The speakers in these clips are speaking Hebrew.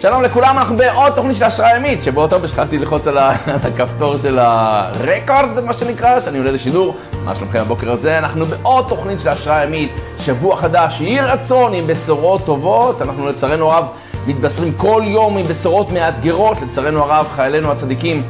שלום לכולם, אנחנו בעוד תוכנית של השראה ימית, שבאותו שכחתי ללחוץ על הכפתור של הרקורד, מה שנקרא, שאני עולה לשידור. מה שלומכם הבוקר הזה? אנחנו בעוד תוכנית של השראה ימית, שבוע חדש, יהי רצון עם בשורות טובות. אנחנו לצערנו הרב מתבשרים כל יום עם בשורות מאתגרות, לצערנו הרב, חיילינו הצדיקים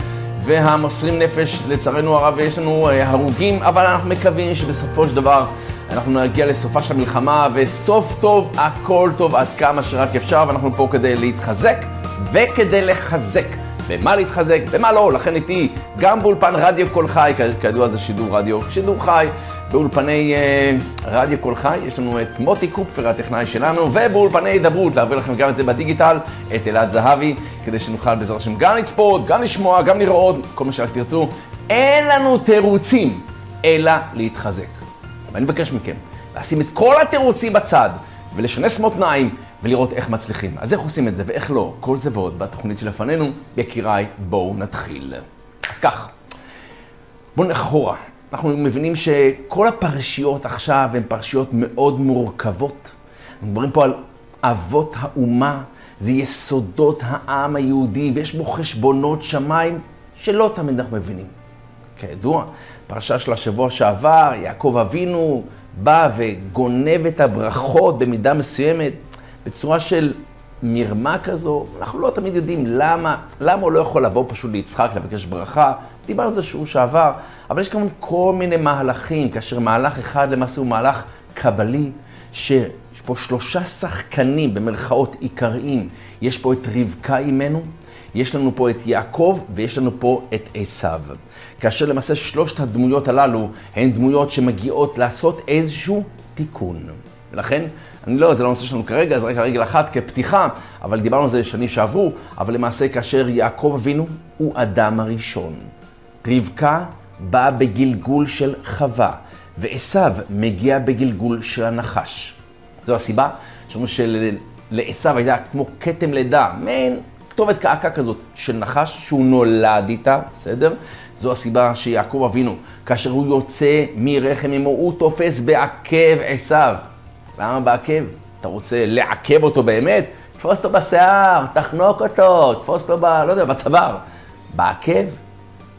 והמוסרים נפש, לצערנו הרב, יש לנו אה, הרוגים, אבל אנחנו מקווים שבסופו של דבר אנחנו נגיע לסופה של המלחמה, וסוף טוב, הכל טוב עד כמה שרק אפשר, ואנחנו פה כדי להתחזק וכדי לחזק. במה להתחזק, במה לא, לכן איתי גם באולפן רדיו קול חי, כידוע זה שידור רדיו, שידור חי, באולפני אה, רדיו קול חי, יש לנו את מוטי קופפר, הטכנאי שלנו, ובאולפני הידברות, להעביר לכם גם את זה בדיגיטל, את אלעד זהבי, כדי שנוכל בעזרת השם גם לצפות, גם לשמוע, גם לראות, כל מה שרק תרצו. אין לנו תירוצים, אלא להתחזק. ואני מבקש מכם לשים את כל התירוצים בצד ולשנס מותניים ולראות איך מצליחים. אז איך עושים את זה ואיך לא? כל זה ועוד בתוכנית שלפנינו. יקיריי, בואו נתחיל. אז כך, בואו נלך אחורה. אנחנו מבינים שכל הפרשיות עכשיו הן פרשיות מאוד מורכבות. אנחנו מדברים פה על אבות האומה, זה יסודות העם היהודי, ויש בו חשבונות שמיים שלא תמיד אנחנו מבינים. כידוע, פרשה של השבוע שעבר, יעקב אבינו בא וגונב את הברכות במידה מסוימת, בצורה של מרמה כזו. אנחנו לא תמיד יודעים למה, למה הוא לא יכול לבוא פשוט ליצחק לבקש ברכה. דיברנו על זה שהוא שעבר, אבל יש כמובן כל מיני מהלכים, כאשר מהלך אחד למעשה הוא מהלך קבלי, שיש פה שלושה שחקנים במרכאות עיקריים. יש פה את רבקה אימנו, יש לנו פה את יעקב ויש לנו פה את עשיו. כאשר למעשה שלושת הדמויות הללו הן דמויות שמגיעות לעשות איזשהו תיקון. ולכן, אני לא, זה לא הנושא שלנו כרגע, זה רק רגל אחת כפתיחה, אבל דיברנו על זה שנים שעברו, אבל למעשה כאשר יעקב אבינו הוא אדם הראשון. רבקה באה בגלגול של חווה, ועשו מגיע בגלגול של הנחש. זו הסיבה שאומרים שלעשו הייתה כמו כתם לידה, מעין כתובת קעקע כזאת של נחש שהוא נולד איתה, בסדר? זו הסיבה שיעקב אבינו, כאשר הוא יוצא מרחם אמו, הוא תופס בעקב עשיו. למה בעקב? אתה רוצה לעכב אותו באמת? תפוס אותו בשיער, תחנוק אותו, תפוס אותו ב... לא יודע, בצוואר. בעקב,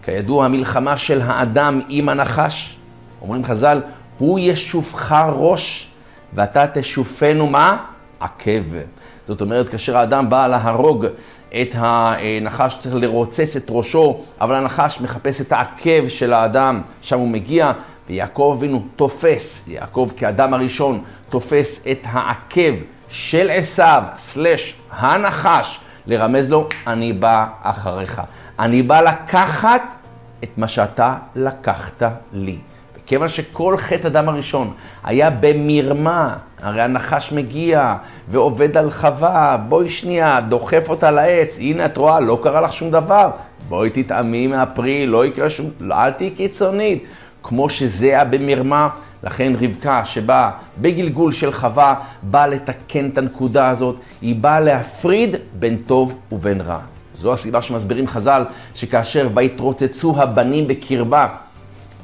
כידוע, המלחמה של האדם עם הנחש, אומרים חז"ל, הוא ישופך ראש, ואתה תשופנו מה? עקב. זאת אומרת, כאשר האדם בא להרוג את הנחש, צריך לרוצץ את ראשו, אבל הנחש מחפש את העקב של האדם, שם הוא מגיע, ויעקב אבינו תופס, יעקב כאדם הראשון, תופס את העקב של עשיו, סלש הנחש, לרמז לו, אני בא אחריך. אני בא לקחת את מה שאתה לקחת לי. כיוון שכל חטא אדם הראשון היה במרמה, הרי הנחש מגיע ועובד על חווה, בואי שנייה, דוחף אותה לעץ, הנה את רואה, לא קרה לך שום דבר, בואי תטעמי מהפרי, לא יקרה שום, לא, אל תהיי קיצונית. כמו שזה היה במרמה, לכן רבקה שבאה בגלגול של חווה, באה לתקן את הנקודה הזאת, היא באה להפריד בין טוב ובין רע. זו הסיבה שמסבירים חז"ל, שכאשר ויתרוצצו הבנים בקרבה,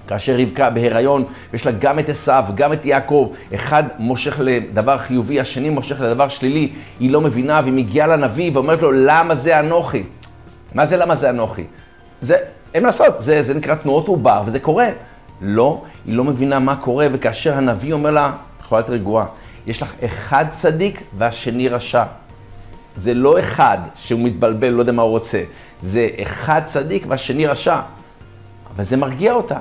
כאשר רבקה בהיריון, ויש לה גם את עשיו, גם את יעקב, אחד מושך לדבר חיובי, השני מושך לדבר שלילי, היא לא מבינה, והיא מגיעה לנביא ואומרת לו, למה זה אנוכי? מה זה למה זה אנוכי? זה, אין מה לעשות, זה, זה נקרא תנועות עובר, וזה קורה. לא, היא לא מבינה מה קורה, וכאשר הנביא אומר לה, את יכולה להיות רגועה, יש לך אחד צדיק והשני רשע. זה לא אחד שהוא מתבלבל, לא יודע מה הוא רוצה. זה אחד צדיק והשני רשע. אבל זה מרגיע אותה.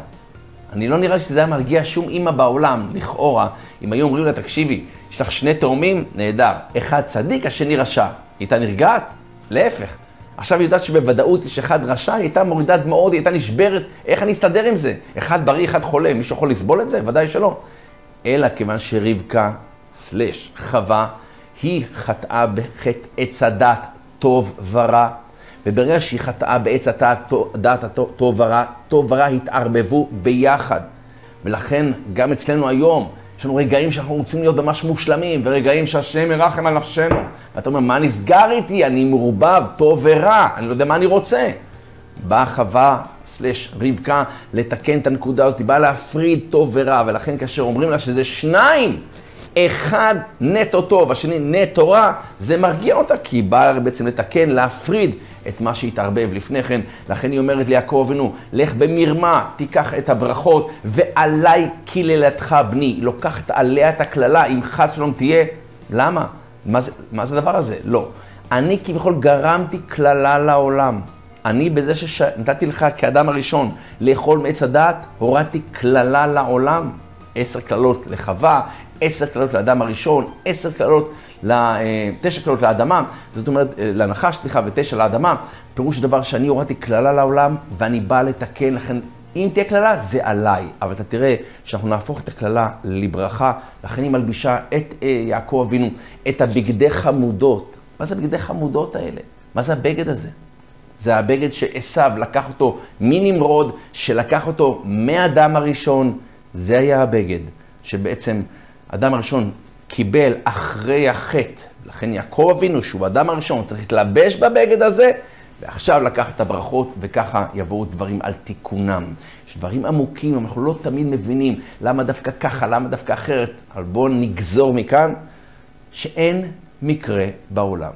אני לא נראה שזה היה מרגיע שום אימא בעולם, לכאורה, אם היו אומרים לה, תקשיבי, יש לך שני תאומים, נהדר, אחד צדיק, השני רשע. היא הייתה נרגעת? להפך. עכשיו היא יודעת שבוודאות יש אחד רשע, היא הייתה מורידה דמעות, היא הייתה נשברת, איך אני אסתדר עם זה? אחד בריא, אחד חולה, מישהו יכול לסבול את זה? ודאי שלא. אלא כיוון שרבקה, סלש, חווה, היא חטאה בחטא עץ הדת טוב ורע, וברגע שהיא חטאה בעץ הדת הטוב ורע, טוב ורע התערבבו ביחד. ולכן גם אצלנו היום, יש לנו רגעים שאנחנו רוצים להיות ממש מושלמים, ורגעים שהשם ירחם על נפשנו. ואתה אומר, מה נסגר איתי? אני מעורבב, טוב ורע, אני לא יודע מה אני רוצה. באה חווה, סלש רבקה, לתקן את הנקודה הזאת, היא באה להפריד טוב ורע, ולכן כאשר אומרים לה שזה שניים, אחד נטו טוב, השני נטו רע, זה מרגיע אותה, כי היא באה בעצם לתקן, להפריד את מה שהתערבב לפני כן. לכן היא אומרת ליעקב אבינו, לך במרמה, תיקח את הברכות, ועליי קללתך בני. לוקחת עליה את הקללה, אם חס ושלום תהיה. למה? מה זה, מה זה הדבר הזה? לא. אני כביכול גרמתי קללה לעולם. אני בזה שנתתי לך כאדם הראשון לאכול מעץ הדעת, הורדתי קללה לעולם. עשר קללות לחווה, עשר קללות לאדם הראשון, עשר קללות, אה, תשע קללות לאדמה, זאת אומרת, אה, לנחש, סליחה, ותשע לאדמה. פירוש דבר שאני הורדתי קללה לעולם, ואני בא לתקן, לכן אם תהיה קללה, זה עליי. אבל אתה תראה שאנחנו נהפוך את הקללה לברכה, לכן היא מלבישה את אה, יעקב אבינו, את הבגדי חמודות. מה זה הבגדי חמודות האלה? מה זה הבגד הזה? זה הבגד שעשו לקח אותו מנמרוד, שלקח אותו מהאדם הראשון, זה היה הבגד, שבעצם האדם הראשון קיבל אחרי החטא. לכן יעקב אבינו, שהוא האדם הראשון, צריך להתלבש בבגד הזה, ועכשיו לקח את הברכות, וככה יבואו דברים על תיקונם. יש דברים עמוקים, אנחנו לא תמיד מבינים למה דווקא ככה, למה דווקא אחרת, אבל בואו נגזור מכאן שאין מקרה בעולם.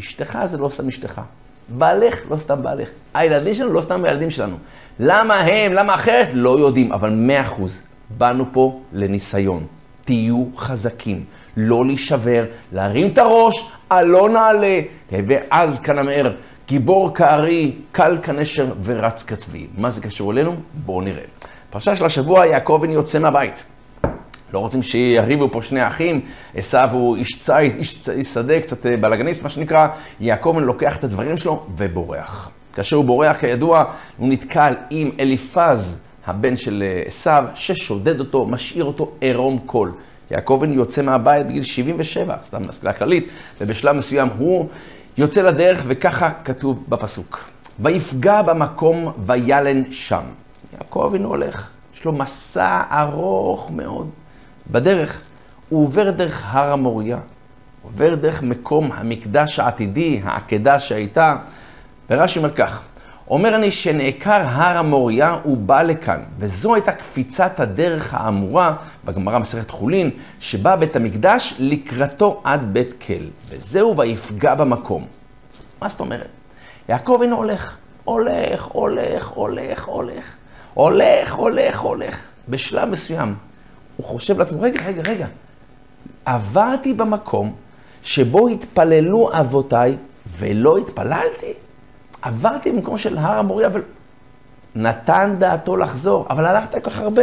אשתך זה לא סתם אשתך. בעלך לא סתם בעלך. הילדים שלנו לא סתם הילדים שלנו. למה הם, למה אחרת? לא יודעים, אבל מאה אחוז. באנו פה לניסיון. תהיו חזקים, לא להישבר, להרים את הראש, עלו נעלה, ואז כנמר, גיבור כארי, קל כנשר ורץ כצבי. מה זה קשור אלינו? בואו נראה. פרשה של השבוע, יעקב יוצא מהבית. לא רוצים שיריבו פה שני אחים, עשו הוא איש ציד, איש שדה, קצת אה, בלאגניסט, מה שנקרא, יעקב לוקח את הדברים שלו ובורח. כאשר הוא בורח, כידוע, הוא נתקל עם אליפז, הבן של אה, עשו, ששודד אותו, משאיר אותו עירום קול. יעקב יוצא מהבית בגיל 77, סתם השכלה כללית, ובשלב מסוים הוא יוצא לדרך, וככה כתוב בפסוק. ויפגע במקום וילן שם. יעקב אבינו הולך, יש לו מסע ארוך מאוד. בדרך הוא עובר דרך הר המוריה, עובר דרך מקום המקדש העתידי, העקדה שהייתה, ורש"י אומר כך, אומר אני שנעקר הר המוריה, הוא בא לכאן. וזו הייתה קפיצת הדרך האמורה בגמרא מסכת חולין, שבא בית המקדש לקראתו עד בית כל. וזהו ויפגע במקום. מה זאת אומרת? יעקב אינו הולך, הולך, הולך, הולך, הולך, הולך, הולך, הולך. בשלב מסוים, הוא חושב לעצמו, רגע, רגע, רגע, עברתי במקום שבו התפללו אבותיי ולא התפללתי? עברתי במקום של הר המוריה, אבל נתן דעתו לחזור, אבל הלכת כל כך הרבה.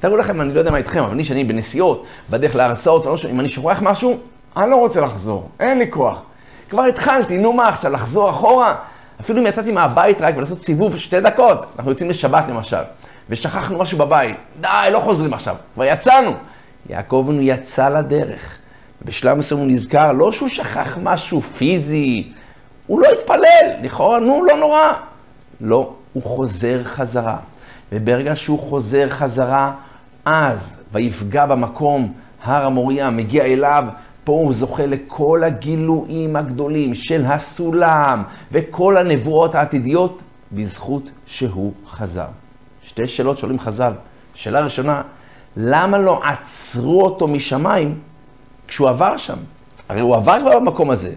תראו לכם, אני לא יודע מה איתכם, אבל אני, שאני בנסיעות, בדרך להרצאות, לא אם אני שוכח משהו, אני לא רוצה לחזור, אין לי כוח. כבר התחלתי, נו מה עכשיו, לחזור אחורה? אפילו אם יצאתי מהבית רק ולעשות סיבוב שתי דקות, אנחנו יוצאים לשבת למשל, ושכחנו משהו בבית, די, לא חוזרים עכשיו, כבר יצאנו. יעקב יצא לדרך. בשלב מסוים הוא נזכר, לא שהוא שכח משהו פיזי, הוא לא התפלל, לכאורה, נו, לא נורא. לא, הוא חוזר חזרה. וברגע שהוא חוזר חזרה, אז, ויפגע במקום, הר המוריה, מגיע אליו, פה הוא זוכה לכל הגילויים הגדולים של הסולם וכל הנבואות העתידיות בזכות שהוא חזר. שתי שאלות שואלים חז"ל. שאלה ראשונה, למה לא עצרו אותו משמיים כשהוא עבר שם? הרי הוא עבר כבר במקום הזה.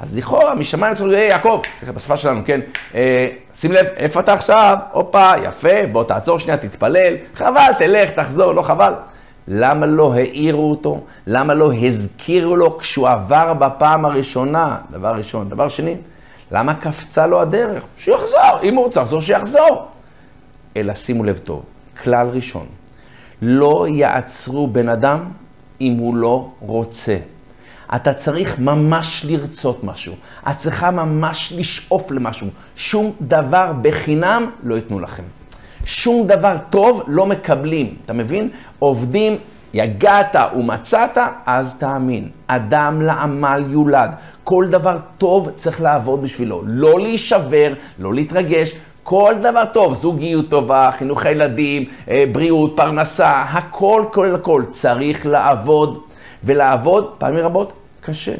אז לכאורה, משמיים אצלנו, היי יעקב, סליחה, בשפה שלנו, כן? אה, שים לב, איפה אתה עכשיו? הופה, יפה, בוא תעצור שנייה, תתפלל. חבל, תלך, תחזור, לא חבל. למה לא העירו אותו? למה לא הזכירו לו כשהוא עבר בפעם הראשונה? דבר ראשון. דבר שני, למה קפצה לו הדרך? שיחזור, אם הוא רוצה לחזור, שיחזור. אלא שימו לב טוב, כלל ראשון, לא יעצרו בן אדם אם הוא לא רוצה. אתה צריך ממש לרצות משהו. את צריכה ממש לשאוף למשהו. שום דבר בחינם לא ייתנו לכם. שום דבר טוב לא מקבלים. אתה מבין? עובדים, יגעת ומצאת, אז תאמין. אדם לעמל יולד. כל דבר טוב צריך לעבוד בשבילו. לא להישבר, לא להתרגש. כל דבר טוב, זוגיות טובה, חינוך הילדים, אה, בריאות, פרנסה, הכל כולל הכל. צריך לעבוד. ולעבוד פעמים רבות קשה.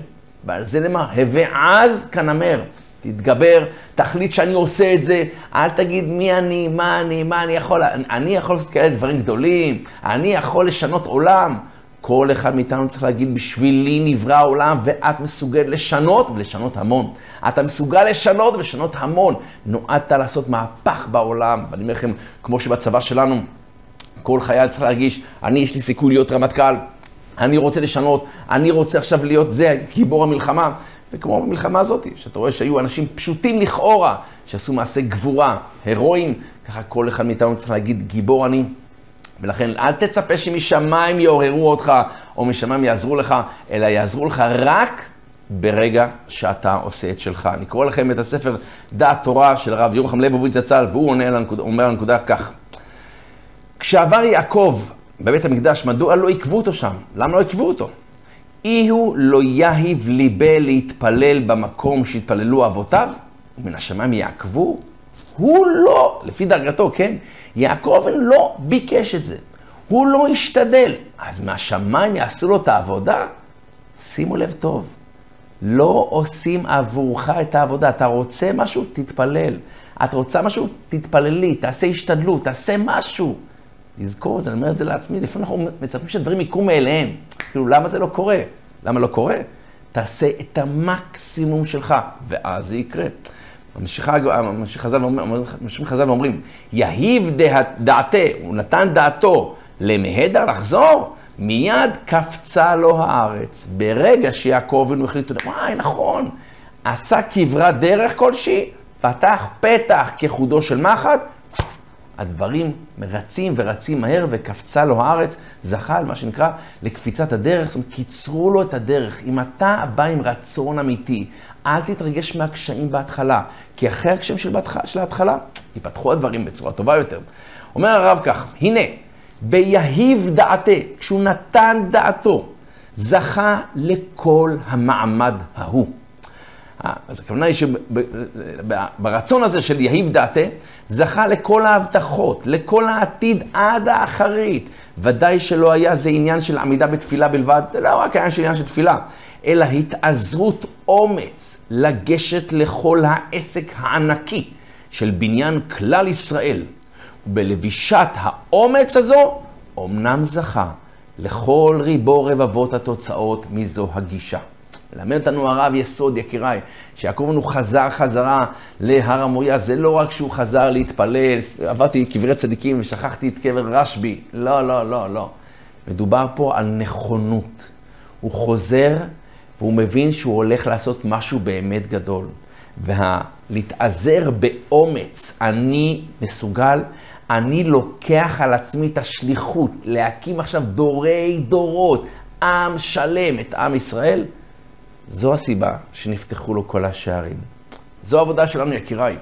ועל זה למה? הווה עז כנמר. תתגבר, תחליט שאני עושה את זה, אל תגיד מי אני, מה אני, מה אני יכול, אני יכול לעשות כאלה דברים גדולים, אני יכול לשנות עולם. כל אחד מאיתנו צריך להגיד, בשבילי נברא העולם, ואת מסוגלת לשנות, ולשנות המון. אתה מסוגל לשנות ולשנות המון. נועדת לעשות מהפך בעולם. ואני אומר לכם, כמו שבצבא שלנו, כל חייל צריך להרגיש, אני, יש לי סיכוי להיות רמטכ"ל, אני רוצה לשנות, אני רוצה עכשיו להיות זה, גיבור המלחמה. וכמו במלחמה הזאת, שאתה רואה שהיו אנשים פשוטים לכאורה, שעשו מעשי גבורה, הירואיים, ככה כל אחד מאיתנו צריך להגיד, גיבור אני. ולכן אל תצפה שמשמיים יעוררו אותך, או משמיים יעזרו לך, אלא יעזרו לך רק ברגע שאתה עושה את שלך. אני קורא לכם את הספר דעת תורה של הרב ירוחם ליבוביץ' זצ"ל, והוא עונה לנקודה, אומר לנקודה כך: כשעבר יעקב בבית המקדש, מדוע לא עיכבו אותו שם? למה לא עיכבו אותו? אי הוא לא יהיב ליבה להתפלל במקום שהתפללו אבותיו, ומן השמיים יעקבו? הוא לא, לפי דרגתו, כן? יעקב לא ביקש את זה. הוא לא השתדל. אז מהשמיים יעשו לו את העבודה? שימו לב טוב, לא עושים עבורך את העבודה. אתה רוצה משהו? תתפלל. את רוצה משהו? תתפללי, תעשה השתדלות, תעשה משהו. לזכור את זה, אני אומר את זה לעצמי, לפעמים אנחנו מצפים שהדברים יקרו מאליהם. כאילו, למה זה לא קורה? למה לא קורה? תעשה את המקסימום שלך, ואז זה יקרה. ממשיך חז"ל ואומרים, יהיב דעתה, הוא נתן דעתו למהדר לחזור, מיד קפצה לו הארץ. ברגע שיעקב אבינו החליט, וואי, נכון, עשה כברת דרך כלשהי, פתח פתח כחודו של מחט, הדברים רצים ורצים מהר וקפצה לו הארץ, זכה מה שנקרא לקפיצת הדרך, זאת אומרת, קיצרו לו את הדרך. אם אתה בא עם רצון אמיתי, אל תתרגש מהקשיים בהתחלה, כי אחרי הקשיים של, בהתח... של ההתחלה, ייפתחו הדברים בצורה טובה יותר. אומר הרב כך, הנה, ביהיב דעתה, כשהוא נתן דעתו, זכה לכל המעמד ההוא. אה, אז הכוונה היא שברצון הזה של יהיב דעתה, זכה לכל ההבטחות, לכל העתיד עד האחרית. ודאי שלא היה זה עניין של עמידה בתפילה בלבד, זה לא רק עניין של עניין של תפילה, אלא התעזרות אומץ לגשת לכל העסק הענקי של בניין כלל ישראל. ובלבישת האומץ הזו, אמנם זכה לכל ריבו רבבות התוצאות מזו הגישה. מלמד אותנו הרב יסוד, יקיריי, שיעקב אבינו חזר חזרה להר המוריה, זה לא רק שהוא חזר להתפלל, עברתי קברי צדיקים ושכחתי את קבר רשב"י, לא, לא, לא, לא. מדובר פה על נכונות. הוא חוזר והוא מבין שהוא הולך לעשות משהו באמת גדול. ולהתעזר באומץ, אני מסוגל, אני לוקח על עצמי את השליחות להקים עכשיו דורי דורות, עם שלם, את עם ישראל. זו הסיבה שנפתחו לו כל השערים. זו העבודה שלנו, יקיריי.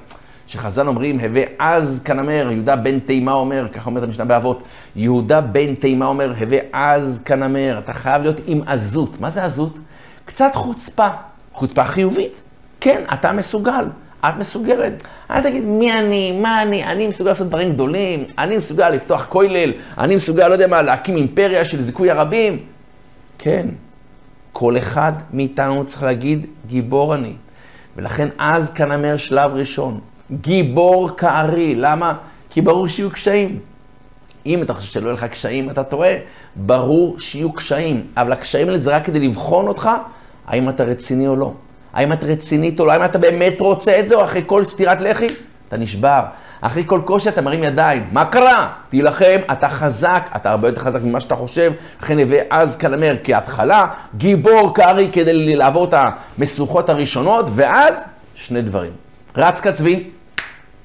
שחז"ל אומרים, הווה אז כנמר, יהודה בן תימה אומר, ככה אומרת המשנה באבות, יהודה בן תימה אומר, הווה אז כנמר, אתה חייב להיות עם עזות. מה זה עזות? קצת חוצפה, חוצפה חיובית. כן, אתה מסוגל, את מסוגלת. אל תגיד מי אני, מה אני, אני מסוגל לעשות דברים גדולים, אני מסוגל לפתוח כולל, אני מסוגל, לא יודע מה, להקים אימפריה של זיכוי הרבים. כן, כל אחד מאיתנו צריך להגיד, גיבור אני. ולכן אז כאן אומר שלב ראשון, גיבור כארי. למה? כי ברור שיהיו קשיים. אם אתה חושב שלא יהיו לך קשיים, אתה טועה. ברור שיהיו קשיים, אבל הקשיים האלה זה רק כדי לבחון אותך, האם אתה רציני או לא. האם את רצינית או לא, האם אתה באמת רוצה את זה, או אחרי כל סטירת לחי, אתה נשבר. אחרי כל קושי אתה מרים ידיים. מה קרה? תילחם, אתה חזק, אתה הרבה יותר חזק ממה שאתה חושב. לכן הווה אז כלמר כהתחלה, גיבור כארי כדי לעבור את המשוכות הראשונות, ואז שני דברים. רץ כצבי,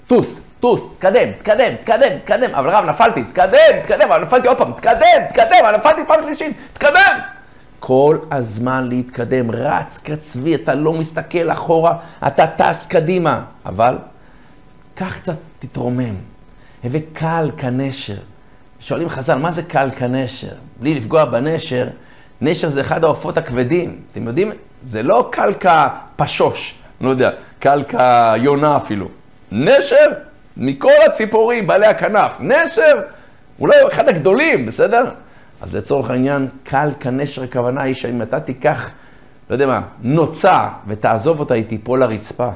טוס, טוס, תקדם, תקדם, תקדם, תקדם. אבל רב, נפלתי, תקדם, תקדם, אבל נפלתי עוד פעם, תקדם, תקדם, אבל נפלתי פעם שלישית, תקדם. כל הזמן להתקדם, רץ כצבי, אתה לא מסתכל אחורה, אתה טס קדימה. אבל קח קצת, תתרומם. הווה קל כנשר. שואלים חז"ל, מה זה קל כנשר? בלי לפגוע בנשר, נשר זה אחד העופות הכבדים. אתם יודעים, זה לא קל כפשוש, לא יודע, קל כיונה אפילו. נשר, מכל הציפורים, בעלי הכנף. נשר, אולי אחד הגדולים, בסדר? אז לצורך העניין, קל כנשר, הכוונה היא שאם אתה תיקח, לא יודע מה, נוצה ותעזוב אותה, היא תיפול לרצפה.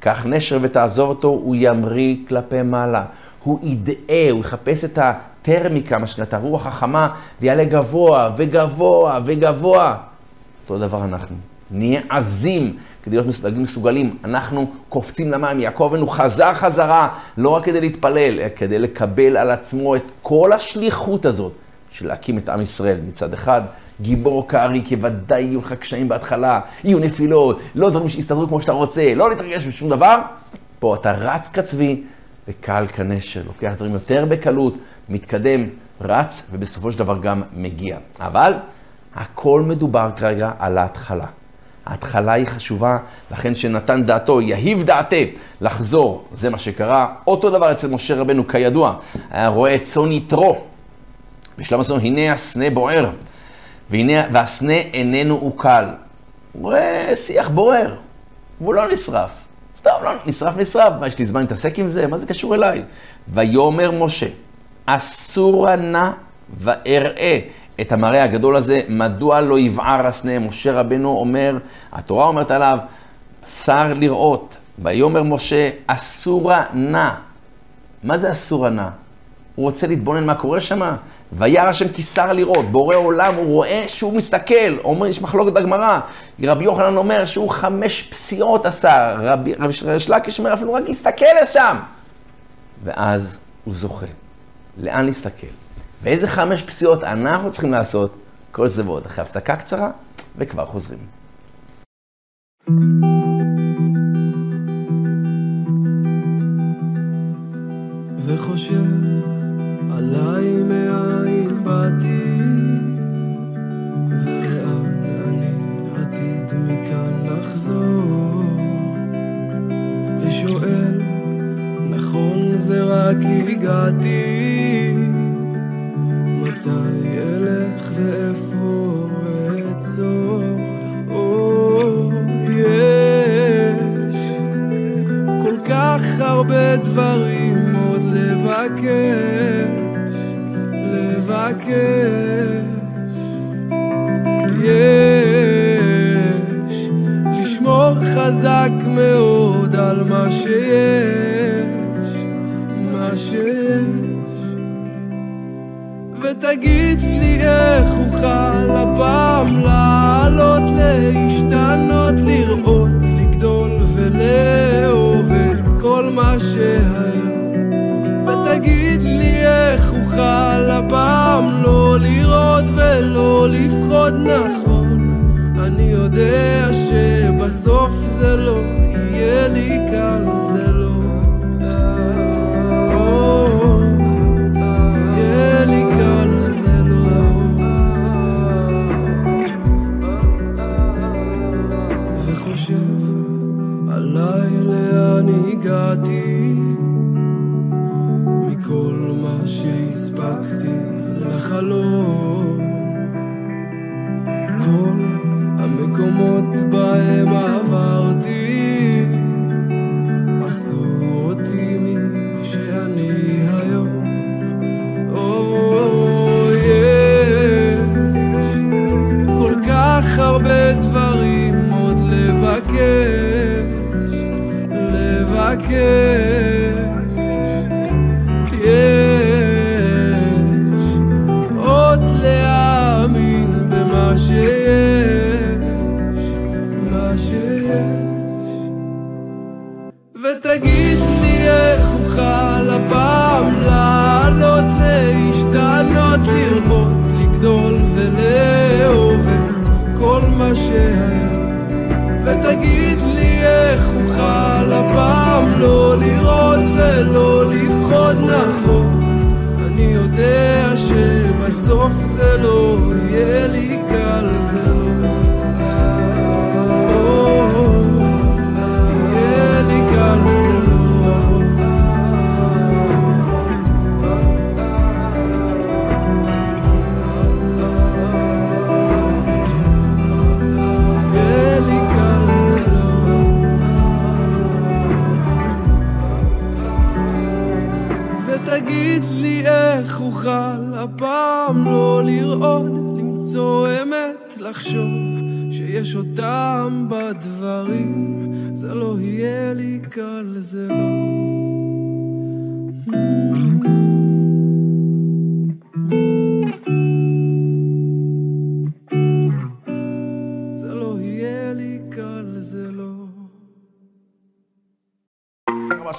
קח נשר ותעזוב אותו, הוא ימריא כלפי מעלה. הוא ידעה, הוא יחפש את הטרמיקה, מה שנקרא, הרוח החמה, ויעלה גבוה וגבוה וגבוה. אותו דבר אנחנו. נהיה עזים כדי להיות מסוגלים, מסוגלים. אנחנו קופצים למים, יעקב אבינו חזר חזרה, לא רק כדי להתפלל, אלא כדי לקבל על עצמו את כל השליחות הזאת של להקים את עם ישראל מצד אחד. גיבור כארי, כי ודאי יהיו לך קשיים בהתחלה, יהיו נפילות, לא דברים שיסתדרו כמו שאתה רוצה, לא להתרגש בשום דבר. פה אתה רץ כצבי וקל כנשר, לוקח דברים יותר בקלות, מתקדם, רץ, ובסופו של דבר גם מגיע. אבל הכל מדובר כרגע על ההתחלה. ההתחלה היא חשובה, לכן שנתן דעתו, יהיב דעתה, לחזור, זה מה שקרה. אותו דבר אצל משה רבנו, כידוע, היה רואה צאן יתרו. בשלב מסוים, הנה הסנה בוער, והנה, והסנה איננו עוקל. הוא רואה שיח בוער, והוא לא נשרף. טוב, לא, נשרף, נשרף, מה, יש לי זמן להתעסק עם זה? מה זה קשור אליי? ויאמר משה, אסור נא ואראה את המראה הגדול הזה, מדוע לא יבער הסנה? משה רבנו אומר, התורה אומרת עליו, שר לראות. ויאמר משה, אסורה נא. מה זה אסורה נא? הוא רוצה להתבונן מה קורה שם? וירא השם כי שר לראות, בורא עולם, הוא רואה שהוא מסתכל, אומר, יש מחלוקת בגמרא, רבי יוחנן אומר שהוא חמש פסיעות עשה, רבי, רבי שלקיש אומר אפילו רק להסתכל לשם. ואז הוא זוכה. לאן להסתכל? ואיזה חמש פסיעות אנחנו צריכים לעשות? כל זה ועוד. אחרי הפסקה קצרה, וכבר חוזרים. וחושב לחזור ושואל, נכון זה רק הגעתי מתי אלך ואיפה אעצור? או, יש כל כך הרבה דברים עוד לבקש, לבקש. חזק מאוד על מה שיש, מה שיש. ותגיד לי איך אוכל הפעם לעלות, להשתנות, לראות, לגדול ולאהוב את כל מה שהיה. ותגיד לי איך אוכל הפעם לא לראות ולא לפחוד נכון. אני יודע שבסוף זה לא יהיה לי קל, ותגיד לי איך אוכל הפעם לא לראות ולא לפחוד נכון. אני יודע שבסוף זה לא יהיה לי קל, זה לא. אוכל הפעם לא לראות, למצוא אמת, לחשוב שיש אותם בדברים, זה לא יהיה לי קל, זה לא.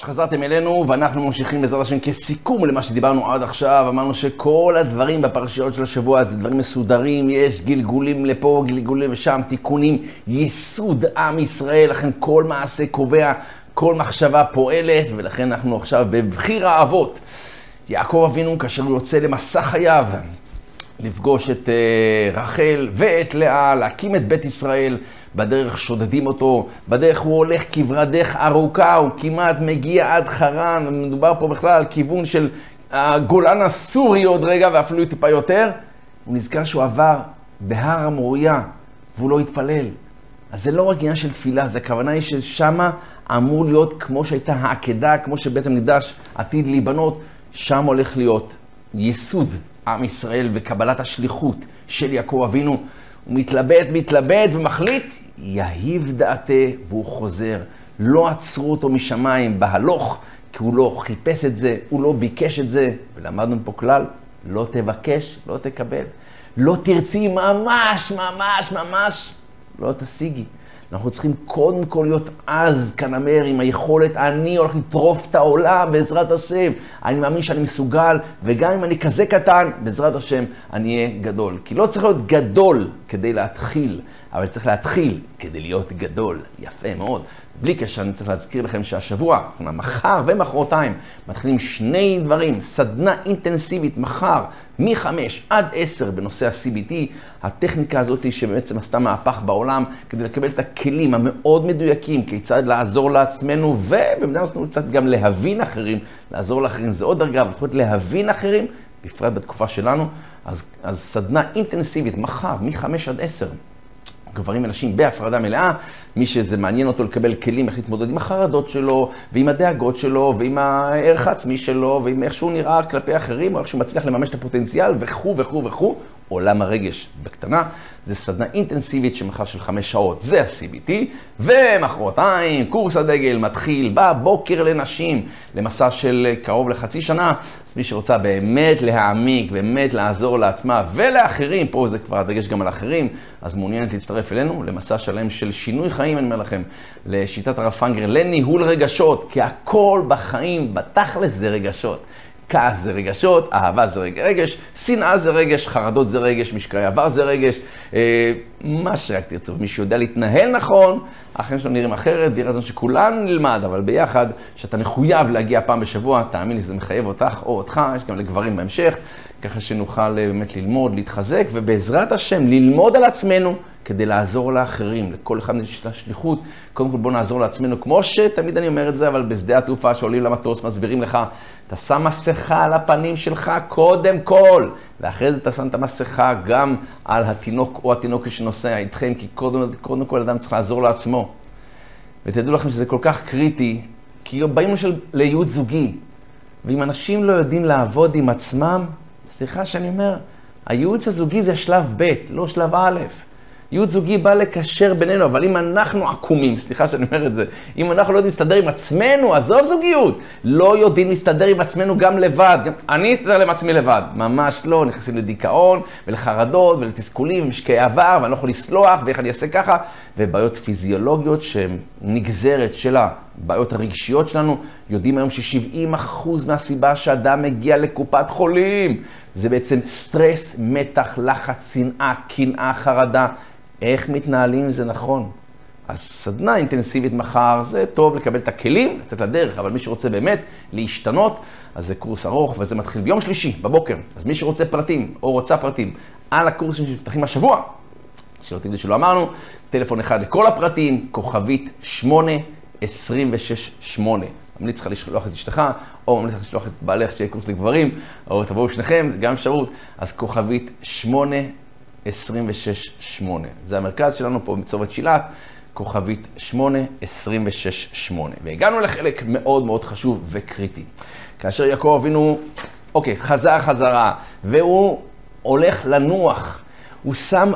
שחזרתם אלינו, ואנחנו ממשיכים בעזרת השם כסיכום למה שדיברנו עד עכשיו. אמרנו שכל הדברים בפרשיות של השבוע זה דברים מסודרים, יש גלגולים לפה, גלגולים לשם, תיקונים, ייסוד עם ישראל, לכן כל מעשה קובע, כל מחשבה פועלת, ולכן אנחנו עכשיו בבחיר האבות. יעקב אבינו, כאשר הוא יוצא למסע חייו, לפגוש את uh, רחל ואת לאה, להקים את בית ישראל. בדרך שודדים אותו, בדרך הוא הולך כברת דרך ארוכה, הוא כמעט מגיע עד חרן, מדובר פה בכלל על כיוון של הגולן הסורי עוד רגע, ואפילו טיפה יותר. הוא נזכר שהוא עבר בהר המוריה, והוא לא התפלל. אז זה לא רק עניין של תפילה, זה הכוונה היא ששמה אמור להיות כמו שהייתה העקדה, כמו שבית המקדש עתיד להיבנות, שם הולך להיות ייסוד עם ישראל וקבלת השליחות של יעקב אבינו. הוא מתלבט, מתלבט ומחליט, יהיב דעתה והוא חוזר. לא עצרו אותו משמיים בהלוך, כי הוא לא חיפש את זה, הוא לא ביקש את זה. ולמדנו פה כלל, לא תבקש, לא תקבל. לא תרצי ממש, ממש, ממש, לא תשיגי. אנחנו צריכים קודם כל להיות עז כנמר עם היכולת, אני הולך לטרוף את העולם בעזרת השם. אני מאמין שאני מסוגל, וגם אם אני כזה קטן, בעזרת השם אני אהיה גדול. כי לא צריך להיות גדול כדי להתחיל, אבל צריך להתחיל כדי להיות גדול. יפה מאוד. בלי קשר, אני צריך להזכיר לכם שהשבוע, מחר ומחרתיים, מתחילים שני דברים, סדנה אינטנסיבית מחר, מ-5 עד 10 בנושא ה-CBT, הטכניקה הזאת שבעצם עשתה מהפך בעולם, כדי לקבל את הכלים המאוד מדויקים, כיצד לעזור לעצמנו, ובמידה מסוימת קצת גם להבין אחרים, לעזור לאחרים זה עוד דרגה, ויכולת להבין אחרים, בפרט בתקופה שלנו, אז, אז סדנה אינטנסיבית, מחר, מ-5 עד 10. גברים ונשים בהפרדה מלאה, מי שזה מעניין אותו לקבל כלים, איך להתמודד עם החרדות שלו, ועם הדאגות שלו, ועם הערך העצמי שלו, ועם איך שהוא נראה כלפי אחרים, או איך שהוא מצליח לממש את הפוטנציאל, וכו' וכו' וכו', עולם הרגש בקטנה. זה סדנה אינטנסיבית שמחר של חמש שעות, זה ה-CBT, ומחרתיים קורס הדגל מתחיל בבוקר לנשים, למסע של קרוב לחצי שנה. אז מי שרוצה באמת להעמיק, באמת לעזור לעצמה ולאחרים, פה זה כבר הדגש גם על אחרים, אז מעוניינת להצטרף אלינו למסע שלם של שינוי חיים, אני אומר לכם, לשיטת הרב פנגר, לניהול רגשות, כי הכל בחיים, בתכלס זה רגשות. כעס זה רגשות, אהבה זה רגש, שנאה זה רגש, חרדות זה רגש, משקעי עבר זה רגש, אה, מה שרק תרצו. מי שיודע להתנהל נכון, החיים שלנו נראים אחרת, ויהיה רזון שכולנו נלמד, אבל ביחד, שאתה מחויב להגיע פעם בשבוע, תאמין לי, זה מחייב אותך או אותך, יש גם לגברים בהמשך, ככה שנוכל אה, באמת ללמוד, להתחזק, ובעזרת השם, ללמוד על עצמנו. כדי לעזור לאחרים, לכל אחד יש את השליחות. קודם כל בוא נעזור לעצמנו, כמו שתמיד אני אומר את זה, אבל בשדה התעופה שעולים למטוס מסבירים לך, אתה שם מסכה על הפנים שלך קודם כל, ואחרי זה אתה שם את המסכה גם על התינוק או התינוקת שנוסע איתכם, כי קודם, קודם כל אדם צריך לעזור לעצמו. ותדעו לכם שזה כל כך קריטי, כי באים למשל לייעוד זוגי, ואם אנשים לא יודעים לעבוד עם עצמם, סליחה שאני אומר, הייעוץ הזוגי זה שלב ב', לא שלב א'. ייעוץ זוגי בא לקשר בינינו, אבל אם אנחנו עקומים, סליחה שאני אומר את זה, אם אנחנו לא יודעים להסתדר עם עצמנו, עזוב זוגיות, לא יודעים להסתדר עם עצמנו גם לבד. גם, אני אסתדר עם עצמי לבד. ממש לא, נכנסים לדיכאון ולחרדות ולתסכולים ומשקעי עבר, ואני לא יכול לסלוח, ואיך אני אעשה ככה, ובעיות פיזיולוגיות שהן נגזרת של הבעיות הרגשיות שלנו. יודעים היום ש-70% מהסיבה שאדם מגיע לקופת חולים, זה בעצם סטרס, מתח, לחץ, שנאה, קנאה, חרדה. איך מתנהלים עם זה נכון. אז סדנה אינטנסיבית מחר, זה טוב לקבל את הכלים, לצאת לדרך, אבל מי שרוצה באמת להשתנות, אז זה קורס ארוך, וזה מתחיל ביום שלישי, בבוקר. אז מי שרוצה פרטים, או רוצה פרטים, על הקורסים שנפתחים השבוע, שלא תגידו שלא אמרנו, טלפון אחד לכל הפרטים, כוכבית 8268. ממליץ לך לשלוח את אשתך, או ממליץ לך לשלוח את בעלך שיהיה קורס לגברים, או תבואו שניכם, זה גם אפשרות. אז כוכבית 8... 26-8. זה המרכז שלנו פה בצומת שילת, כוכבית 8-26-8. והגענו לחלק מאוד מאוד חשוב וקריטי. כאשר יעקב אבינו, אוקיי, חזר חזרה, והוא הולך לנוח. הוא שם,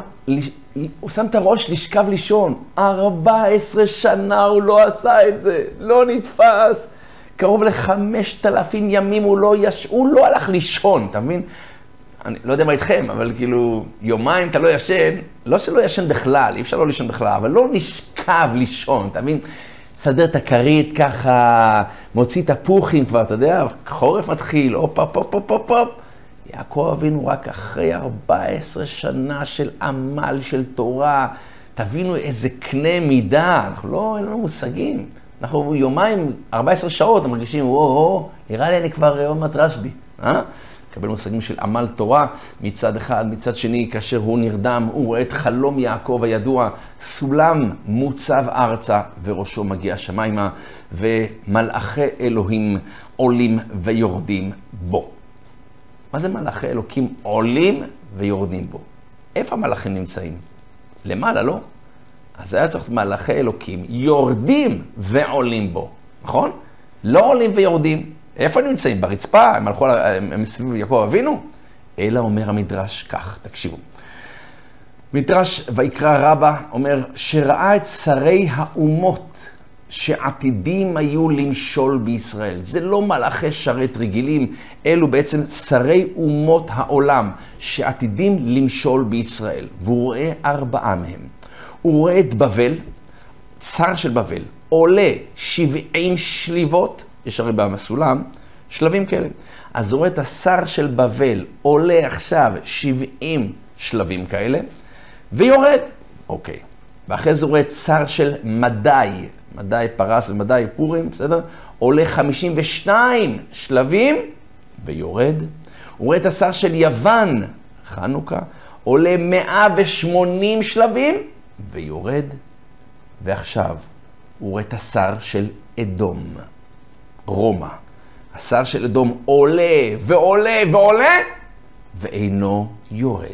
הוא שם את הראש לשכב לישון. 14 שנה הוא לא עשה את זה, לא נתפס. קרוב לחמשת אלפים ימים הוא לא, יש... הוא לא הלך לישון, אתה מבין? אני לא יודע מה איתכם, אבל כאילו, יומיים אתה לא ישן, לא שלא ישן בכלל, אי אפשר לא לישון בכלל, אבל לא נשכב לישון, אתה מבין? סדר את הכרית ככה, מוציא תפוחים כבר, אתה יודע, חורף מתחיל, הופ, הופ, הופ, הופ, הופ, הופ. יעקב אבינו רק אחרי 14 שנה של עמל, של תורה, תבינו איזה קנה מידה, אנחנו לא, אין לנו מושגים. אנחנו יומיים, 14 שעות, מרגישים, וואו, נראה לי אני כבר עוד מעט רשב"י, אה? מקבל מושגים של עמל תורה מצד אחד, מצד שני, כאשר הוא נרדם, הוא רואה את חלום יעקב הידוע, סולם מוצב ארצה וראשו מגיע שמיימה, ומלאכי אלוהים עולים ויורדים בו. מה זה מלאכי אלוקים עולים ויורדים בו? איפה המלאכים נמצאים? למעלה, לא? אז היה צריך מלאכי אלוקים יורדים ועולים בו, נכון? לא עולים ויורדים. איפה הם נמצאים? ברצפה? הם הלכו, הם סביב יעקב אבינו? אלא אומר המדרש כך, תקשיבו. מדרש ויקרא רבה אומר שראה את שרי האומות שעתידים היו למשול בישראל. זה לא מלאכי שרת רגילים, אלו בעצם שרי אומות העולם שעתידים למשול בישראל. והוא רואה ארבעה מהם. הוא רואה את בבל, צר של בבל, עולה 70 שליבות, יש הרי בסולם שלבים כאלה. אז הוא רואה את השר של בבל עולה עכשיו 70 שלבים כאלה, ויורד. אוקיי. ואחרי זה הוא רואה את שר של מדי, מדי פרס ומדי פורים, בסדר? עולה 52 שלבים ויורד. הוא רואה את השר של יוון, חנוכה, עולה 180 שלבים ויורד. ועכשיו הוא רואה את השר של אדום, רומא. השר של אדום עולה ועולה ועולה, ואינו יורד.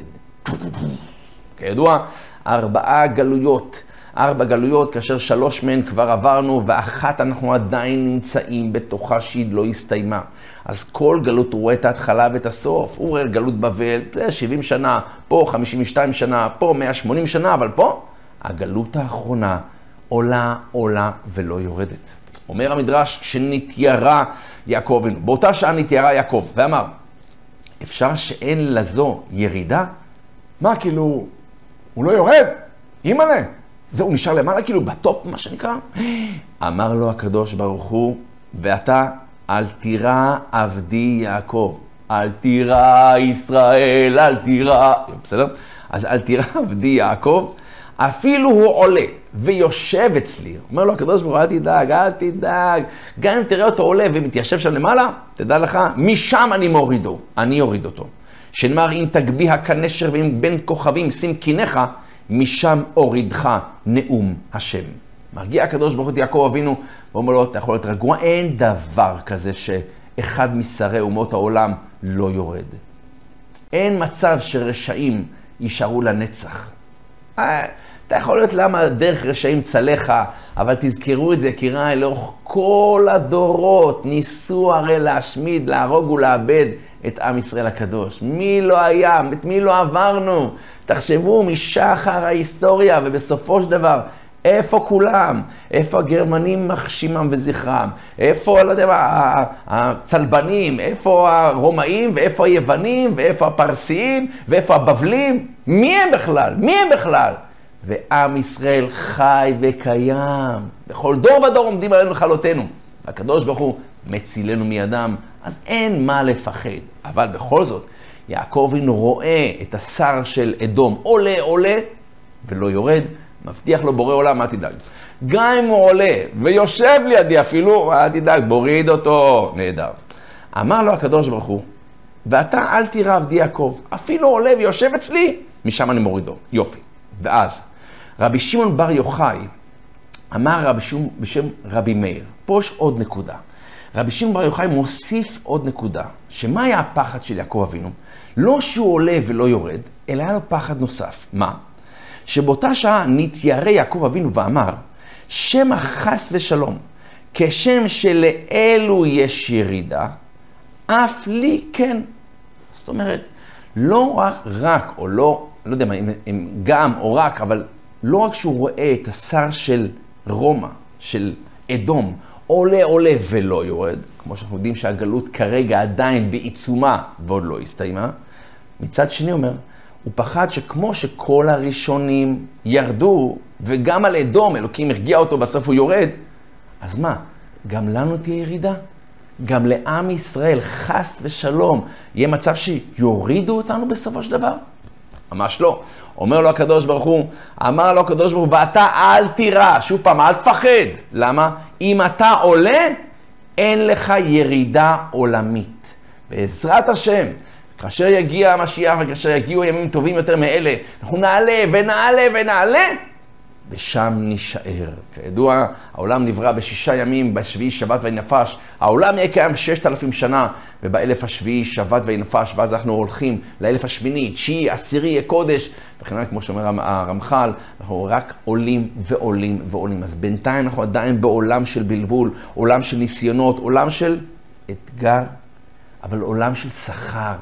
כידוע, ארבעה גלויות. ארבע גלויות, כאשר שלוש מהן כבר עברנו, ואחת אנחנו עדיין נמצאים בתוכה שהיא לא הסתיימה. אז כל גלות הוא רואה את ההתחלה ואת הסוף. הוא רואה גלות בבל, זה 70 שנה, פה 52 שנה, פה 180 שנה, אבל פה הגלות האחרונה עולה, עולה ולא יורדת. אומר המדרש שנתיירה יעקב אבינו. באותה שעה נתיירה יעקב, ואמר, אפשר שאין לזו ירידה? מה, כאילו, הוא לא יורד? אימא'לה. זה, הוא נשאר למעלה, כאילו, בטופ, מה שנקרא? אמר לו הקדוש ברוך הוא, ואתה, אל תירא עבדי יעקב. אל תירא ישראל, אל תירא, בסדר? אז אל תירא עבדי יעקב, אפילו הוא עולה ויושב אצלי, אומר לו הקדוש ברוך הוא, אל תדאג, אל תדאג, גם אם תראה אותו עולה ומתיישב שם למעלה, תדע לך, משם אני מורידו, אני אוריד אותו. שנאמר, אם תגביה כנשר ואם בין כוכבים שים קיניך, משם אורידך נאום השם. מרגיע הקדוש ברוך הוא יעקב אבינו, ואומר לו, אתה יכול להיות רגוע, אין דבר כזה שאחד משרי אומות העולם לא יורד. אין מצב שרשעים יישארו לנצח. אתה יכול להיות למה דרך רשעים צלחה, אבל תזכרו את זה, יקיריי, לאורך כל הדורות ניסו הרי להשמיד, להרוג ולאבד את עם ישראל הקדוש. מי לא היה? את מי לא עברנו? תחשבו, משחר ההיסטוריה, ובסופו של דבר, איפה כולם? איפה הגרמנים מחשימם וזכרם? איפה, לא יודע מה, הצלבנים? איפה הרומאים? ואיפה היוונים? ואיפה הפרסיים? ואיפה הבבלים? מי הם בכלל? מי הם בכלל? ועם ישראל חי וקיים. בכל דור ודור עומדים עלינו לכלותנו. הקדוש ברוך הוא מצילנו מידם, אז אין מה לפחד. אבל בכל זאת, יעקב אבינו רואה את השר של אדום עולה, עולה, ולא יורד, מבטיח לו בורא עולם, אל תדאג. גם אם הוא עולה ויושב לידי אפילו, אל תדאג, בוריד אותו, נהדר. אמר לו הקדוש ברוך הוא, ואתה אל תירא עבדי יעקב, אפילו עולה ויושב אצלי, משם אני מורידו. יופי. ואז, רבי שמעון בר יוחאי אמר רבי שום, בשם רבי מאיר, פה יש עוד נקודה. רבי שמעון בר יוחאי מוסיף עוד נקודה, שמה היה הפחד של יעקב אבינו? לא שהוא עולה ולא יורד, אלא היה לו פחד נוסף. מה? שבאותה שעה נתיירא יעקב אבינו ואמר, שמא חס ושלום, כשם שלאלו יש ירידה, אף לי כן. זאת אומרת, לא רק, רק או לא, לא יודע אם, אם גם או רק, אבל לא רק שהוא רואה את השר של רומא, של אדום, עולה עולה ולא יורד, כמו שאנחנו יודעים שהגלות כרגע עדיין בעיצומה ועוד לא הסתיימה, מצד שני אומר, הוא פחד שכמו שכל הראשונים ירדו, וגם על אדום, אלוקים הרגיע אותו, בסוף הוא יורד, אז מה, גם לנו תהיה ירידה? גם לעם ישראל, חס ושלום, יהיה מצב שיורידו אותנו בסופו של דבר? ממש לא. אומר לו הקדוש ברוך הוא, אמר לו הקדוש ברוך הוא, ואתה אל תירא, שוב פעם, אל תפחד. למה? אם אתה עולה, אין לך ירידה עולמית. בעזרת השם, כאשר יגיע המשיח וכאשר יגיעו ימים טובים יותר מאלה, אנחנו נעלה ונעלה ונעלה, ושם נישאר. כידוע, העולם נברא בשישה ימים, בשביעי שבת וינפש. העולם יהיה קיים ששת אלפים שנה, ובאלף השביעי שבת וינפש, ואז אנחנו הולכים לאלף השמיני, תשיעי, עשירי, יהיה קודש, וכן כמו שאומר הרמח"ל, אנחנו רק עולים ועולים ועולים. אז בינתיים אנחנו עדיין בעולם של בלבול, עולם של ניסיונות, עולם של אתגר, אבל עולם של שכר.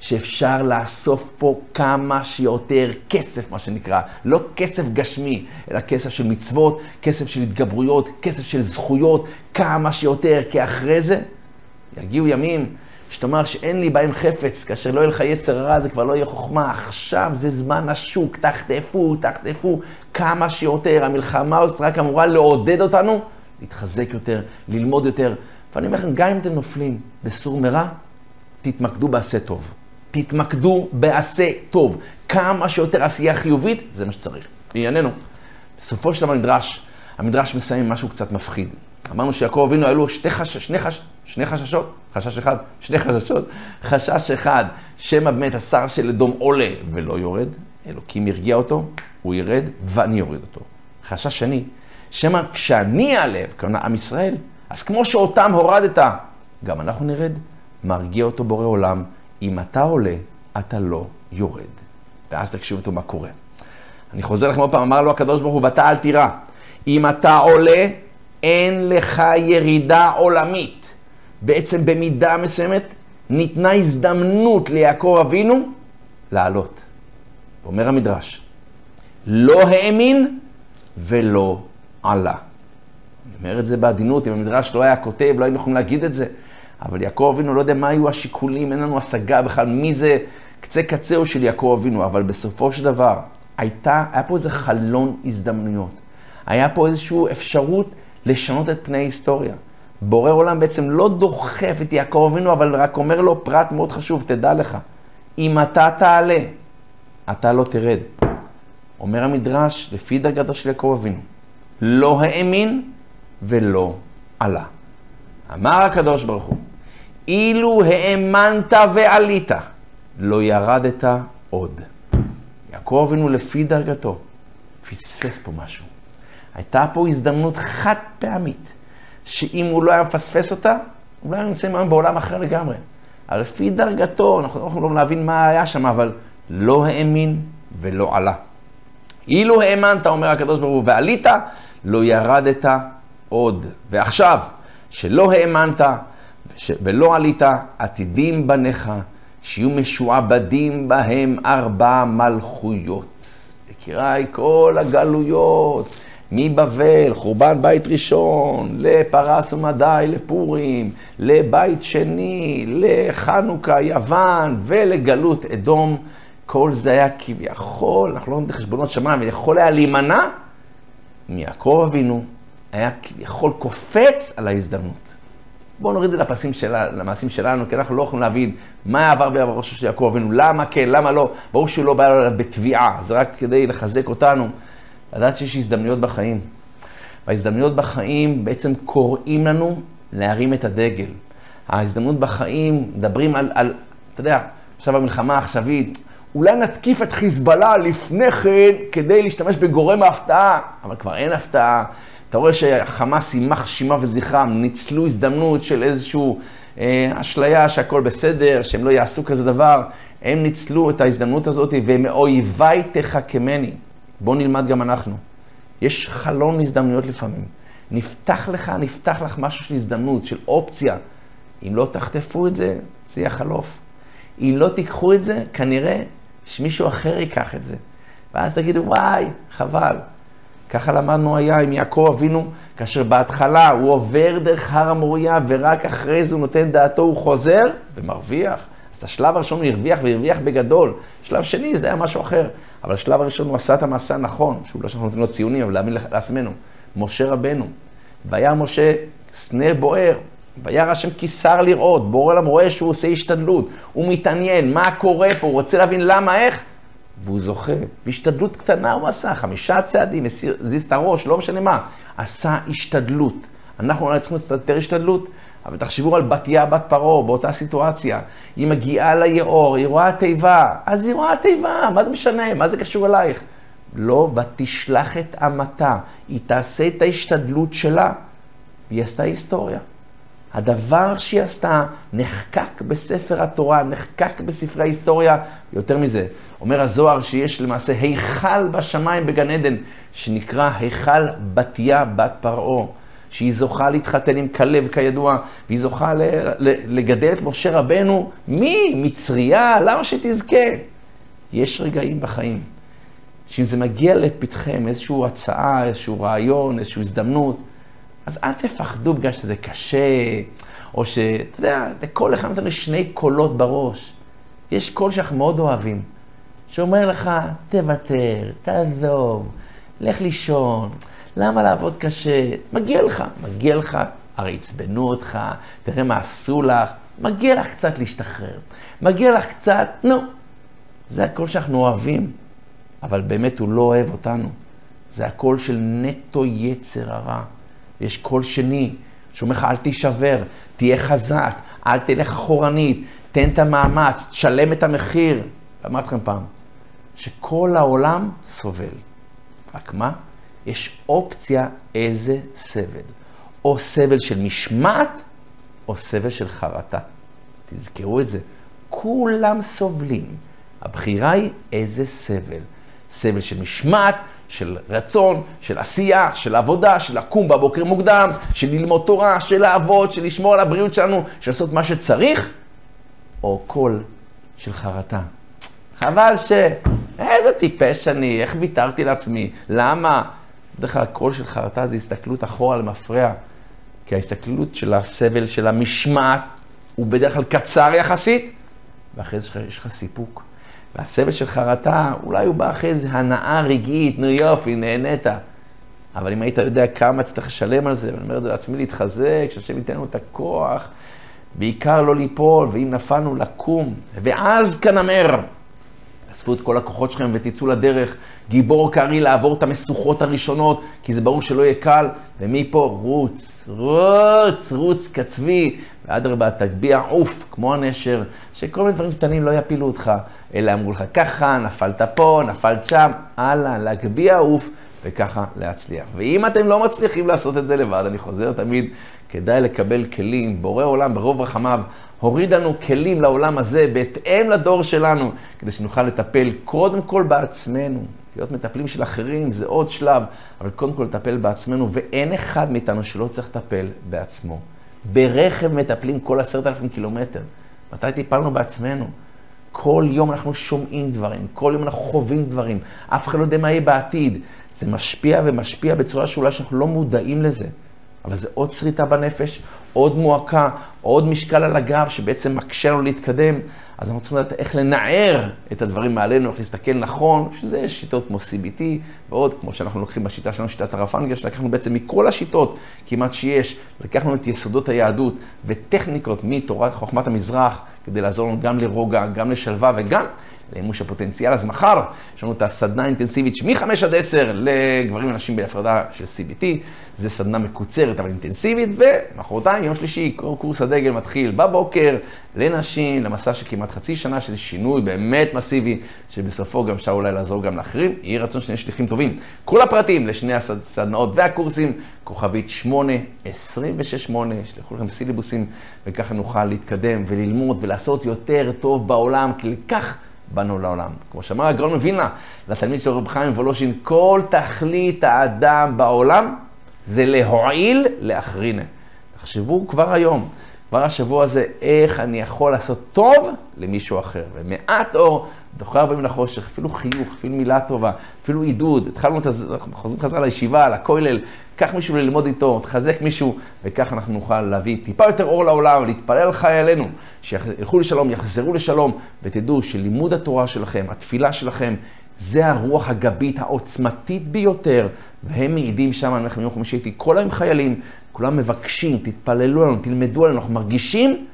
שאפשר לאסוף פה כמה שיותר כסף, מה שנקרא. לא כסף גשמי, אלא כסף של מצוות, כסף של התגברויות, כסף של זכויות, כמה שיותר, כי אחרי זה יגיעו ימים שתאמר שאין לי בהם חפץ, כאשר לא יהיה לך יצר רע, זה כבר לא יהיה חוכמה. עכשיו זה זמן השוק, תחטפו, תחטפו כמה שיותר. המלחמה הזאת רק אמורה לעודד אותנו להתחזק יותר, ללמוד יותר. ואני אומר לכם, גם אם אתם נופלים בסור מרע, תתמקדו בעשה טוב. תתמקדו בעשה טוב. כמה שיותר עשייה חיובית, זה מה שצריך. לענייננו, בסופו של דבר המדרש, המדרש מסיים משהו קצת מפחיד. אמרנו שיעקב אבינו היו לו שתי, חש... שני, חש... שני חששות, חשש אחד, שני חששות. חשש אחד, שמא באמת השר של אדום עולה ולא יורד, אלוקים ירגיע אותו, הוא ירד ואני אוריד אותו. חשש שני, שמא כשאני אעלה, כלומר עם ישראל, אז כמו שאותם הורדת, גם אנחנו נרד, מרגיע אותו בורא עולם, אם אתה עולה, אתה לא יורד. ואז תקשיבו אותו מה קורה. אני חוזר לכם עוד פעם, אמר לו הקדוש ברוך הוא, ואתה אל תירא. אם אתה עולה, אין לך ירידה עולמית. בעצם במידה מסוימת ניתנה הזדמנות ליעקב אבינו לעלות. אומר המדרש, לא האמין ולא עלה. אני אומר את זה בעדינות, אם המדרש לא היה כותב, לא היינו יכולים להגיד את זה. אבל יעקב אבינו, לא יודע מה היו השיקולים, אין לנו השגה בכלל מי זה קצה קצהו של יעקב אבינו, אבל בסופו של דבר, הייתה, היה פה איזה חלון הזדמנויות. היה פה איזושהי אפשרות לשנות את פני ההיסטוריה. בורא עולם בעצם לא דוחף את יעקב אבינו, אבל רק אומר לו פרט מאוד חשוב, תדע לך, אם אתה תעלה, אתה לא תרד. אומר המדרש, לפי דרגתו של יעקב אבינו, לא האמין ולא עלה. אמר הקדוש ברוך הוא, אילו האמנת ועלית, לא ירדת עוד. יעקב אבינו לפי דרגתו, פספס פה משהו. הייתה פה הזדמנות חד פעמית, שאם הוא לא היה מפספס אותה, אולי היינו נמצאים היום בעולם אחר לגמרי. אבל לפי דרגתו, אנחנו לא יכולים להבין מה היה שם, אבל לא האמין ולא עלה. אילו האמנת, אומר הקדוש ברוך הוא, ועלית, לא ירדת עוד. ועכשיו, שלא האמנת ולא עלית, עתידים בניך, שיהיו משועבדים בהם ארבע מלכויות. יקיריי, כל הגלויות, מבבל, חורבן בית ראשון, לפרס ומדי, לפורים, לבית שני, לחנוכה, יוון, ולגלות אדום, כל זה היה כביכול, אנחנו לא עומדים בחשבונות שמיים, ויכול היה להימנע מיעקב אבינו, היה כביכול קופץ על ההזדמנות. בואו נוריד את זה לפסים שלה, למעשים שלנו, כי אנחנו לא יכולים להבין מה עבר בראשו של יעקב אבינו, למה כן, למה לא. ברור שהוא לא בא אליו בתביעה, זה רק כדי לחזק אותנו, לדעת שיש הזדמנויות בחיים. וההזדמנויות בחיים בעצם קוראים לנו להרים את הדגל. ההזדמנות בחיים, מדברים על, על אתה יודע, עכשיו המלחמה העכשווית, אולי נתקיף את חיזבאללה לפני כן כדי להשתמש בגורם ההפתעה, אבל כבר אין הפתעה. אתה רואה שהחמאס, יימח שמה וזכרם, ניצלו הזדמנות של איזושהי אה, אשליה שהכל בסדר, שהם לא יעשו כזה דבר. הם ניצלו את ההזדמנות הזאת, ומאויביי תחכמני. בואו נלמד גם אנחנו. יש חלון הזדמנויות לפעמים. נפתח לך, נפתח לך משהו של הזדמנות, של אופציה. אם לא תחטפו את זה, זה יחלוף. אם לא תיקחו את זה, כנראה שמישהו אחר ייקח את זה. ואז תגידו, וואי, חבל. ככה למדנו היה עם יעקב אבינו, כאשר בהתחלה הוא עובר דרך הר המוריה, ורק אחרי זה הוא נותן דעתו, הוא חוזר ומרוויח. אז את השלב הראשון הוא הרוויח והרוויח בגדול. שלב שני זה היה משהו אחר. אבל השלב הראשון הוא עשה את המעשה הנכון, שהוא לא שאנחנו נותנים לו ציונים, אבל להאמין לעצמנו. משה רבנו, וירא משה סנה בוער, וירא השם כי שר לראות, בורא עולם רואה שהוא עושה השתדלות, הוא מתעניין, מה קורה פה, הוא רוצה להבין למה, איך, והוא זוכה. בהשתדלות קטנה הוא עשה, חמישה צעדים, הזיז את הראש, לא משנה מה, עשה השתדלות. אנחנו אולי צריכים לעשות יותר השתדלות, אבל תחשבו על בתיה בת פרעה באותה סיטואציה. היא מגיעה ליאור, היא רואה תיבה, אז היא רואה תיבה, מה זה משנה? מה זה קשור אלייך? לא, ותשלח את אמתה, היא תעשה את ההשתדלות שלה, והיא עשתה היסטוריה. הדבר שהיא עשתה נחקק בספר התורה, נחקק בספרי ההיסטוריה. יותר מזה, אומר הזוהר שיש למעשה היכל בשמיים בגן עדן, שנקרא היכל בתיה בת פרעה. שהיא זוכה להתחתן עם כלב כידוע, והיא זוכה לגדל את משה רבנו, מי? מצריה? למה שתזכה? יש רגעים בחיים, שאם זה מגיע לפתחם, איזושהי הצעה, איזשהו רעיון, איזושהי הזדמנות, אז אל תפחדו בגלל שזה קשה, או שאתה יודע, לכל אחד מאיתנו יש שני קולות בראש. יש קול שאנחנו מאוד אוהבים, שאומר לך, תוותר, תעזוב, לך לישון. למה לעבוד קשה? מגיע לך, מגיע לך, הרי עצבנו אותך, תראה מה עשו לך, מגיע לך קצת להשתחרר. מגיע לך קצת, נו. זה הקול שאנחנו אוהבים, אבל באמת הוא לא אוהב אותנו. זה הקול של נטו יצר הרע. יש קול שני, שאומר לך, אל תישבר, תהיה חזק, אל תלך אחורנית, תן את המאמץ, תשלם את המחיר. אמרתי לכם פעם, שכל העולם סובל. רק מה? יש אופציה איזה סבל. או סבל של משמעת, או סבל של חרטה. תזכרו את זה. כולם סובלים. הבחירה היא איזה סבל. סבל של משמעת, של רצון, של עשייה, של עבודה, של לקום בבוקר מוקדם, של ללמוד תורה, של לעבוד, של לשמור על הבריאות שלנו, של לעשות מה שצריך, או קול של חרטה. חבל ש... איזה טיפש אני, איך ויתרתי לעצמי, למה? בדרך כלל הקול של חרטה זה הסתכלות אחורה על מפרע, כי ההסתכלות של הסבל של המשמעת הוא בדרך כלל קצר יחסית, ואחרי זה יש לך סיפוק. והסבל של חרטה, אולי הוא בא אחרי איזה הנאה רגעית, נו יופי, נהנית. אבל אם היית יודע כמה צריך לשלם על זה, ואני אומר את זה לעצמי להתחזק, שהשם ייתן לנו את הכוח, בעיקר לא ליפול, ואם נפלנו, לקום. ואז כנמר, אספו את כל הכוחות שלכם ותצאו לדרך, גיבור קרעי לעבור את המשוכות הראשונות, כי זה ברור שלא יהיה קל, ומפה רוץ, רוץ, רוץ כצבי, ואדרבה תגביה עוף, כמו הנשר, שכל מיני דברים קטנים לא יפילו אותך, אלא אמרו לך ככה, נפלת פה, נפלת שם, הלאה, להגביה עוף, וככה להצליח. ואם אתם לא מצליחים לעשות את זה לבד, אני חוזר תמיד, כדאי לקבל כלים, בורא עולם ברוב רחמיו. הוריד לנו כלים לעולם הזה בהתאם לדור שלנו, כדי שנוכל לטפל קודם כל בעצמנו. להיות מטפלים של אחרים זה עוד שלב, אבל קודם כל לטפל בעצמנו, ואין אחד מאיתנו שלא צריך לטפל בעצמו. ברכב מטפלים כל עשרת אלפים קילומטר. מתי טיפלנו בעצמנו? כל יום אנחנו שומעים דברים, כל יום אנחנו חווים דברים, אף אחד לא יודע מה יהיה בעתיד. זה משפיע ומשפיע בצורה שאולי שאנחנו לא מודעים לזה. אבל זה עוד שריטה בנפש, עוד מועקה, עוד משקל על הגב שבעצם מקשה לנו להתקדם. אז אנחנו צריכים לדעת איך לנער את הדברים מעלינו, איך להסתכל נכון, שזה שיטות כמו CBT ועוד, כמו שאנחנו לוקחים בשיטה שלנו, שיטת הרפנגר, שלקחנו בעצם מכל השיטות כמעט שיש, לקחנו את יסודות היהדות וטכניקות מתורת חוכמת המזרח, כדי לעזור לנו גם לרוגע, גם לשלווה וגם למימוש הפוטנציאל. אז מחר יש לנו את הסדנה האינטנסיבית מ-5 עד 10 לגברים ונשים בהפרדה של CBT. זה סדנה מקוצרת אבל אינטנסיבית, ומחרתיים, יום שלישי, קורס הדגל מתחיל בבוקר לנשים, למסע של כמעט חצי שנה של שינוי באמת מסיבי, שבסופו גם אפשר אולי לעזור גם לאחרים. יהי רצון שני שליחים טובים. כל הפרטים לשני הסדנאות והקורסים, כוכבית 8, 26, 8, שלחו לכם סילבוסים, וככה נוכל להתקדם וללמוד ולעשות יותר טוב בעולם, כי לכך באנו לעולם. כמו שאמר הגאון מווילנה לתלמיד של רב חיים וולושין, כל תכלית האדם בעולם זה להועיל לאחרינה. תחשבו כבר היום, כבר השבוע הזה, איך אני יכול לעשות טוב למישהו אחר. ומעט אור דוחה הרבה מן החושך, אפילו חיוך, אפילו מילה טובה, אפילו עידוד. התחלנו את זה, אנחנו חוזרים חזרה לישיבה, לכולל, קח מישהו ללמוד איתו, תחזק מישהו, וככה אנחנו נוכל להביא טיפה יותר אור לעולם, להתפלל על חיילינו, שילכו לשלום, יחזרו לשלום, ותדעו שלימוד התורה שלכם, התפילה שלכם, זה הרוח הגבית העוצמתית ביותר. והם מעידים שם על מלחמת יום חמישי, הייתי כל היום חיילים, כולם מבקשים, תתפללו לנו, תלמדו עלינו, אנחנו מרגישים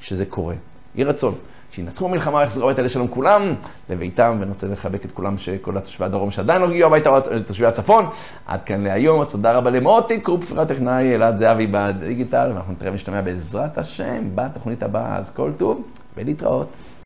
שזה קורה. יהי רצון. שינצחו במלחמה ויחזרו הביתה לשלום כולם לביתם, ואני רוצה לחבק את כולם, כל תושבי הדרום שעדיין לא הגיעו הביתה, תושבי הצפון. עד כאן להיום, אז תודה רבה למוטי קופפר הטכנאי, אלעד זהבי בדיגיטל, ואנחנו נתראה ונשתמע בעזרת השם בתוכנית הבאה, אז כל טוב ולהתראות.